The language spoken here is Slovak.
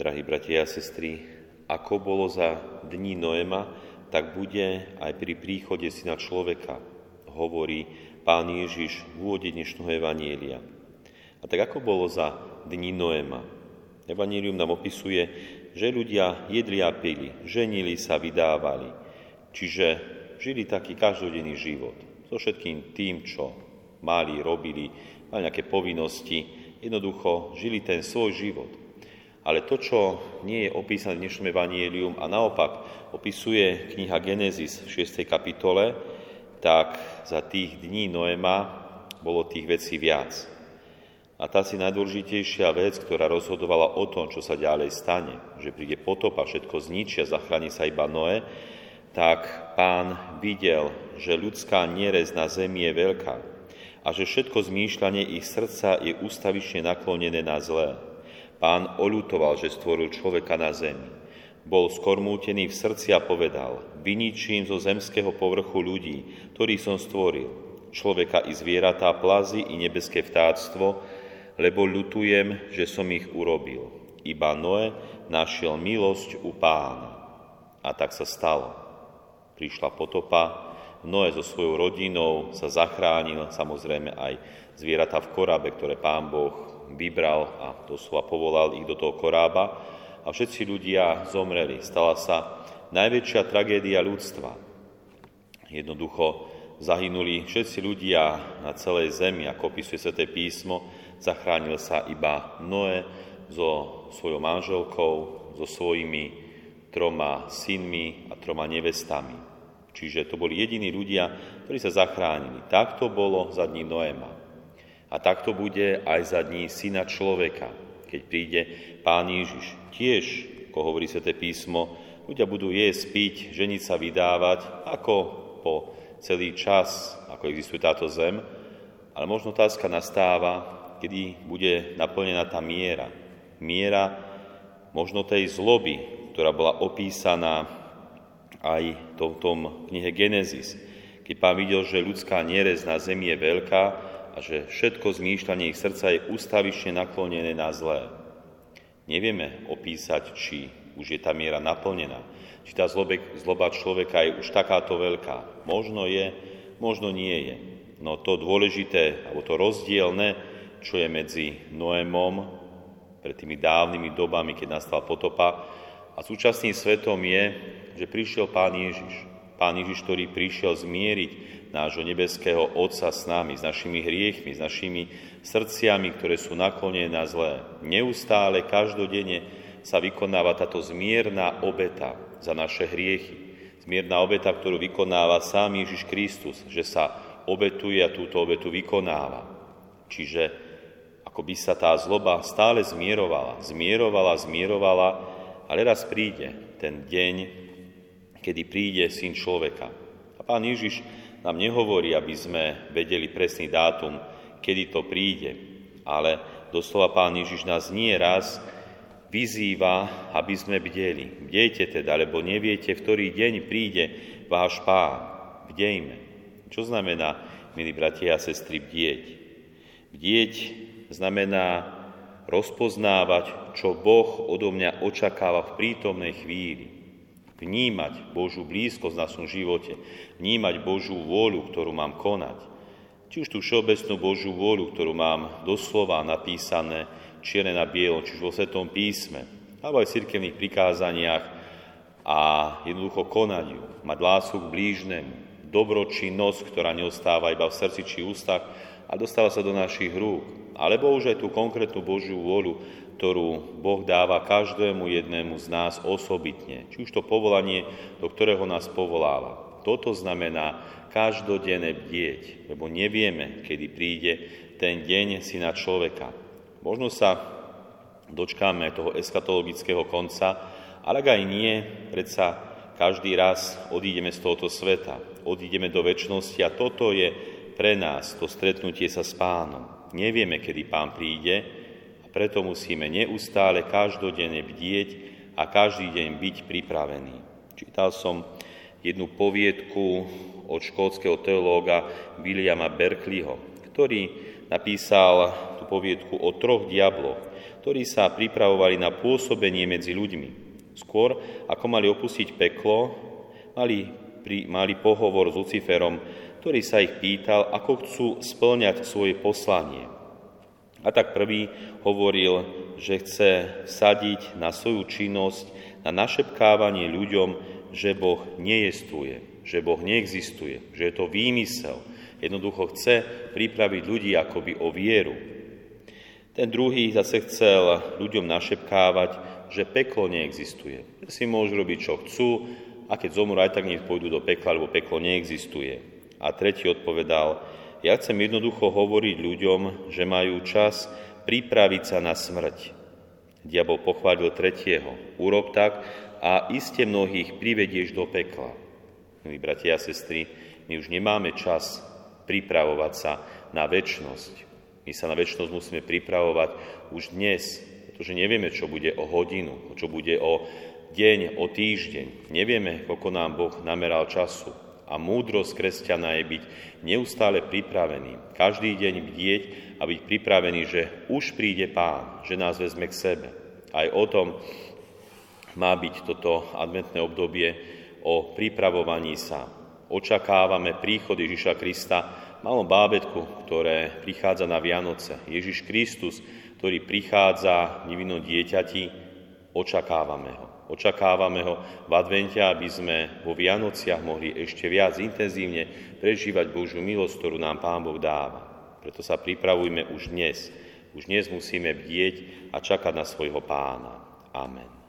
Drahí bratia a sestry, ako bolo za dní Noema, tak bude aj pri príchode syna človeka, hovorí pán Ježiš v úvode dnešného Evanielia. A tak ako bolo za dní Noema? Evanielium nám opisuje, že ľudia jedli a pili, ženili sa, vydávali. Čiže žili taký každodenný život. So všetkým tým, čo mali, robili, mali nejaké povinnosti, jednoducho žili ten svoj život. Ale to, čo nie je opísané v dnešnom evanielium a naopak opisuje kniha Genesis v 6. kapitole, tak za tých dní Noema bolo tých vecí viac. A tá si najdôležitejšia vec, ktorá rozhodovala o tom, čo sa ďalej stane, že príde potop a všetko zničia, zachráni sa iba Noé, tak pán videl, že ľudská nerez na zemi je veľká a že všetko zmýšľanie ich srdca je ustavične naklonené na zlé. Pán oľutoval, že stvoril človeka na zemi. Bol skormútený v srdci a povedal, vyničím zo zemského povrchu ľudí, ktorých som stvoril, človeka i zvieratá, plazy i nebeské vtáctvo, lebo ľutujem, že som ich urobil. Iba Noé našiel milosť u pána. A tak sa stalo. Prišla potopa, Noé so svojou rodinou sa zachránil, samozrejme aj zvieratá v korábe, ktoré pán Boh vybral a doslova povolal ich do toho korába. A všetci ľudia zomreli. Stala sa najväčšia tragédia ľudstva. Jednoducho zahynuli všetci ľudia na celej zemi, ako opisuje Sveté písmo, Zachránil sa iba Noé so svojou manželkou, so svojimi troma synmi a troma nevestami. Čiže to boli jediní ľudia, ktorí sa zachránili. Tak to bolo za dní Noéma. A tak to bude aj za dní syna človeka, keď príde Pán Ježiš. Tiež, ako hovorí Sveté písmo, ľudia budú jesť, piť, ženiť sa, vydávať, ako po celý čas, ako existuje táto zem. Ale možno otázka nastáva, kedy bude naplnená tá miera. Miera možno tej zloby, ktorá bola opísaná aj v tom knihe Genesis, keď pán videl, že ľudská nerez na zemi je veľká a že všetko zmýšľanie ich srdca je ustavične naklonené na zlé. Nevieme opísať, či už je tá miera naplnená, či tá zloba človeka je už takáto veľká. Možno je, možno nie je. No to dôležité, alebo to rozdielne, čo je medzi Noémom, pred tými dávnymi dobami, keď nastala potopa, a súčasným svetom je, že prišiel Pán Ježiš. Pán Ježiš, ktorý prišiel zmieriť nášho nebeského Otca s nami, s našimi hriechmi, s našimi srdciami, ktoré sú naklonené na zlé. Neustále, každodenne sa vykonáva táto zmierna obeta za naše hriechy. Zmierna obeta, ktorú vykonáva sám Ježiš Kristus, že sa obetuje a túto obetu vykonáva. Čiže ako by sa tá zloba stále zmierovala, zmierovala, zmierovala, ale raz príde ten deň, kedy príde syn človeka. A pán Ježiš nám nehovorí, aby sme vedeli presný dátum, kedy to príde, ale doslova pán Ježiš nás nie raz vyzýva, aby sme bdeli. Bdejte teda, lebo neviete, v ktorý deň príde váš pán. Bdejme. Čo znamená, milí bratia a sestry, bdieť? Bdieť znamená rozpoznávať, čo Boh odo mňa očakáva v prítomnej chvíli. Vnímať Božú blízkosť na svojom živote, vnímať Božú vôľu, ktorú mám konať. Či už tú všeobecnú Božú vôľu, ktorú mám doslova napísané čierne na bielo, či už vo Svetom písme, alebo aj v cirkevných prikázaniach a jednoducho konať ju, mať lásku k blížnemu, dobročinnosť, ktorá neostáva iba v srdci či ústach, a dostáva sa do našich rúk. Alebo už aj tú konkrétnu Božiu vôľu, ktorú Boh dáva každému jednému z nás osobitne. Či už to povolanie, do ktorého nás povoláva. Toto znamená každodenné bdieť, lebo nevieme, kedy príde ten deň syna človeka. Možno sa dočkáme toho eskatologického konca, ale ak aj nie, predsa každý raz odídeme z tohoto sveta, odídeme do väčšnosti a toto je pre nás to stretnutie sa s pánom. Nevieme, kedy pán príde preto musíme neustále každodenne bdieť a každý deň byť pripravený. Čítal som jednu poviedku od škótskeho teológa Williama Berkeleyho, ktorý napísal tú poviedku o troch diabloch. ktorí sa pripravovali na pôsobenie medzi ľuďmi. Skôr, ako mali opustiť peklo, mali, pri, mali pohovor s Luciferom, ktorý sa ich pýtal, ako chcú splňať svoje poslanie. A tak prvý hovoril, že chce sadiť na svoju činnosť, na našepkávanie ľuďom, že Boh nejestvuje, že Boh neexistuje, že je to výmysel. Jednoducho chce pripraviť ľudí akoby o vieru. Ten druhý zase chcel ľuďom našepkávať, že peklo neexistuje. Že si môžu robiť, čo chcú a keď zomrú, aj tak nech pôjdu do pekla, lebo peklo neexistuje. A tretí odpovedal, ja chcem jednoducho hovoriť ľuďom, že majú čas pripraviť sa na smrť. Diabol pochválil tretieho. Urob tak a iste mnohých privedieš do pekla. Milí bratia a sestry, my už nemáme čas pripravovať sa na väčnosť. My sa na väčnosť musíme pripravovať už dnes, pretože nevieme, čo bude o hodinu, čo bude o deň, o týždeň. Nevieme, koľko nám Boh nameral času. A múdrosť kresťana je byť neustále pripravený. Každý deň bdieť a byť pripravený, že už príde Pán, že nás vezme k sebe. Aj o tom má byť toto adventné obdobie o pripravovaní sa očakávame príchod Ježiša Krista, malom bábetku, ktoré prichádza na Vianoce. Ježiš Kristus, ktorý prichádza nevinno dieťati, očakávame ho. Očakávame ho v advente, aby sme vo Vianociach mohli ešte viac intenzívne prežívať Božiu milosť, ktorú nám Pán Boh dáva. Preto sa pripravujme už dnes. Už dnes musíme bdieť a čakať na svojho pána. Amen.